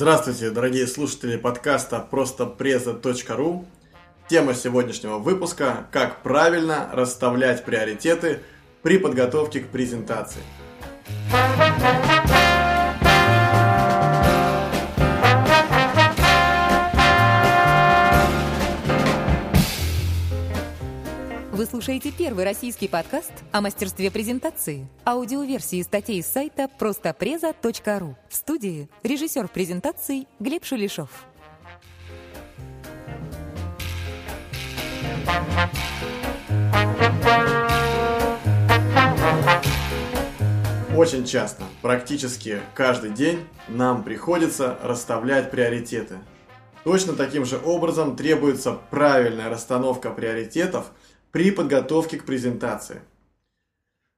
Здравствуйте, дорогие слушатели подкаста простопреза.ру. Тема сегодняшнего выпуска – как правильно расставлять приоритеты при подготовке к презентации. Слушаете первый российский подкаст о мастерстве презентации. Аудиоверсии статей с сайта простопреза.ру. В студии режиссер презентаций Глеб Шулешов. Очень часто, практически каждый день, нам приходится расставлять приоритеты. Точно таким же образом требуется правильная расстановка приоритетов – при подготовке к презентации.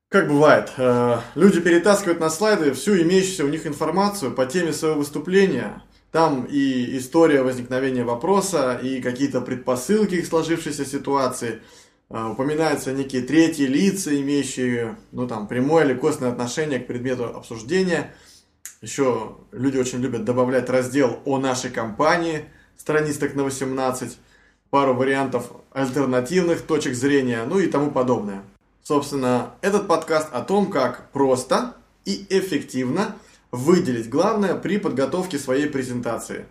Как бывает, э, люди перетаскивают на слайды всю имеющуюся у них информацию по теме своего выступления. Там и история возникновения вопроса, и какие-то предпосылки к сложившейся ситуации. Э, упоминаются некие третьи лица, имеющие ну, там, прямое или костное отношение к предмету обсуждения. Еще люди очень любят добавлять раздел о нашей компании, страниц так на 18 пару вариантов альтернативных точек зрения, ну и тому подобное. Собственно, этот подкаст о том, как просто и эффективно выделить главное при подготовке своей презентации.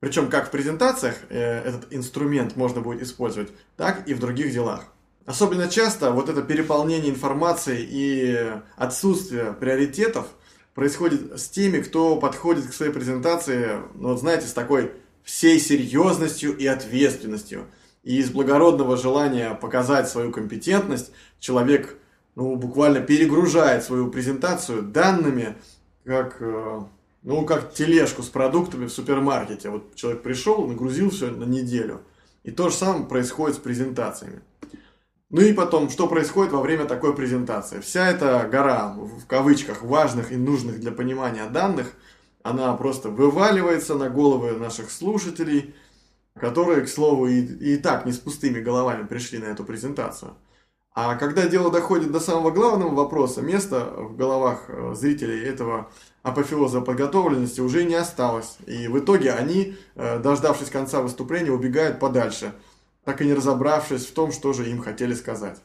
Причем как в презентациях э, этот инструмент можно будет использовать, так и в других делах. Особенно часто вот это переполнение информации и отсутствие приоритетов происходит с теми, кто подходит к своей презентации, ну, вот знаете, с такой всей серьезностью и ответственностью. И из благородного желания показать свою компетентность человек ну, буквально перегружает свою презентацию данными, как, э, ну, как тележку с продуктами в супермаркете. Вот человек пришел, нагрузил все на неделю. И то же самое происходит с презентациями. Ну и потом, что происходит во время такой презентации? Вся эта гора, в кавычках, важных и нужных для понимания данных – она просто вываливается на головы наших слушателей, которые, к слову, и, и так не с пустыми головами пришли на эту презентацию. А когда дело доходит до самого главного вопроса, места в головах э, зрителей этого апофеоза подготовленности уже не осталось. И в итоге они, э, дождавшись конца выступления, убегают подальше, так и не разобравшись в том, что же им хотели сказать.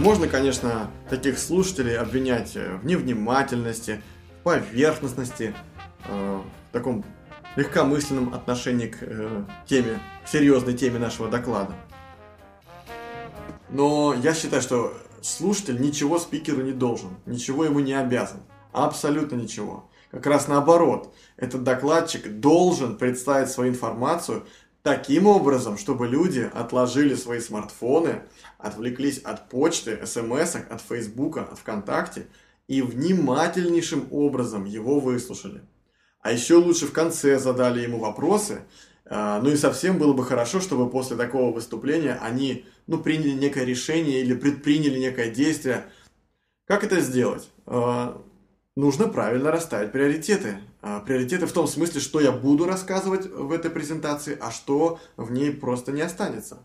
Можно, конечно, таких слушателей обвинять в невнимательности, в поверхностности, э, в таком легкомысленном отношении к э, теме, к серьезной теме нашего доклада. Но я считаю, что слушатель ничего спикеру не должен, ничего ему не обязан. Абсолютно ничего. Как раз наоборот, этот докладчик должен представить свою информацию таким образом, чтобы люди отложили свои смартфоны, отвлеклись от почты, смс, от фейсбука, от ВКонтакте и внимательнейшим образом его выслушали. А еще лучше в конце задали ему вопросы. А, ну и совсем было бы хорошо, чтобы после такого выступления они ну, приняли некое решение или предприняли некое действие. Как это сделать? Нужно правильно расставить приоритеты. А, приоритеты в том смысле, что я буду рассказывать в этой презентации, а что в ней просто не останется.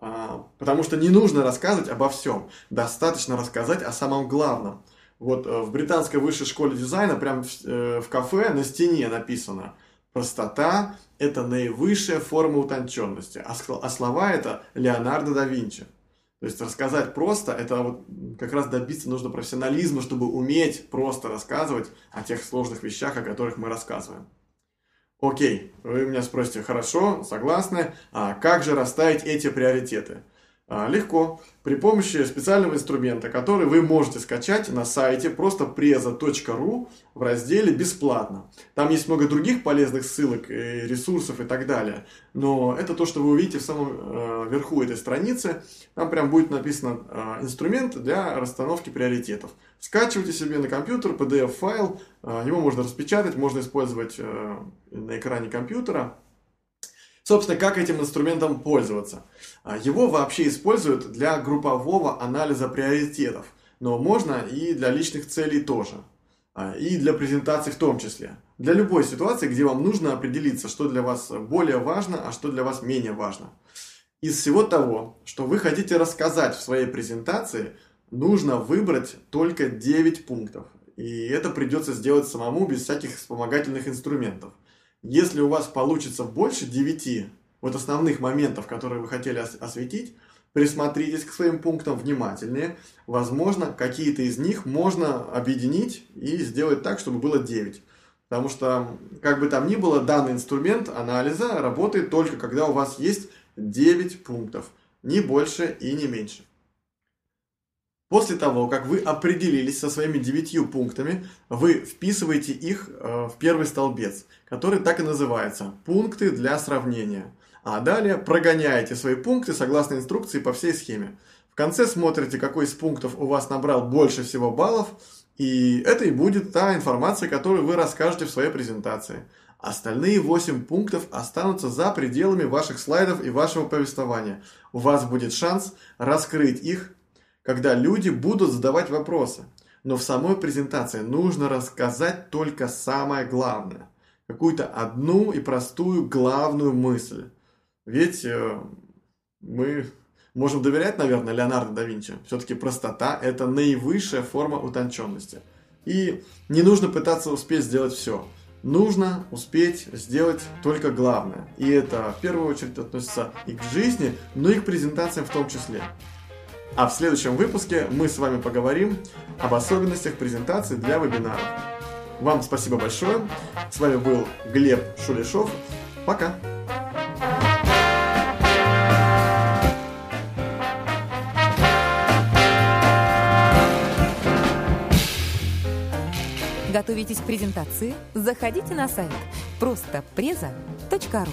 А, потому что не нужно рассказывать обо всем. Достаточно рассказать о самом главном. Вот э, в британской высшей школе дизайна прям в, э, в кафе на стене написано «Простота – это наивысшая форма утонченности», а, а слова это Леонардо да Винчи. То есть рассказать просто, это вот как раз добиться нужно профессионализма, чтобы уметь просто рассказывать о тех сложных вещах, о которых мы рассказываем. Окей, вы меня спросите, хорошо, согласны, а как же расставить эти приоритеты? А, легко. При помощи специального инструмента, который вы можете скачать на сайте просто preza.ru в разделе «Бесплатно». Там есть много других полезных ссылок, и ресурсов и так далее. Но это то, что вы увидите в самом э, верху этой страницы. Там прям будет написано э, инструмент для расстановки приоритетов. Скачивайте себе на компьютер PDF-файл, э, его можно распечатать, можно использовать э, на экране компьютера. Собственно, как этим инструментом пользоваться? А, его вообще используют для группового анализа приоритетов, но можно и для личных целей тоже, а, и для презентаций в том числе. Для любой ситуации, где вам нужно определиться, что для вас более важно, а что для вас менее важно. Из всего того, что вы хотите рассказать в своей презентации, нужно выбрать только 9 пунктов. И это придется сделать самому без всяких вспомогательных инструментов. Если у вас получится больше 9 вот основных моментов, которые вы хотели осветить, присмотритесь к своим пунктам внимательнее. Возможно, какие-то из них можно объединить и сделать так, чтобы было 9. Потому что, как бы там ни было, данный инструмент анализа работает только когда у вас есть 9 пунктов. Ни больше и не меньше. После того, как вы определились со своими девятью пунктами, вы вписываете их э, в первый столбец, который так и называется «Пункты для сравнения». А далее прогоняете свои пункты согласно инструкции по всей схеме. В конце смотрите, какой из пунктов у вас набрал больше всего баллов, и это и будет та информация, которую вы расскажете в своей презентации. Остальные 8 пунктов останутся за пределами ваших слайдов и вашего повествования. У вас будет шанс раскрыть их, когда люди будут задавать вопросы. Но в самой презентации нужно рассказать только самое главное. Какую-то одну и простую главную мысль. Ведь э, мы можем доверять, наверное, Леонардо да Винчи. Все-таки простота – это наивысшая форма утонченности. И не нужно пытаться успеть сделать все. Нужно успеть сделать только главное. И это в первую очередь относится и к жизни, но и к презентациям в том числе. А в следующем выпуске мы с вами поговорим об особенностях презентации для вебинаров. Вам спасибо большое. С вами был Глеб Шулешов. Пока. Готовитесь к презентации? Заходите на сайт просто преза.ру.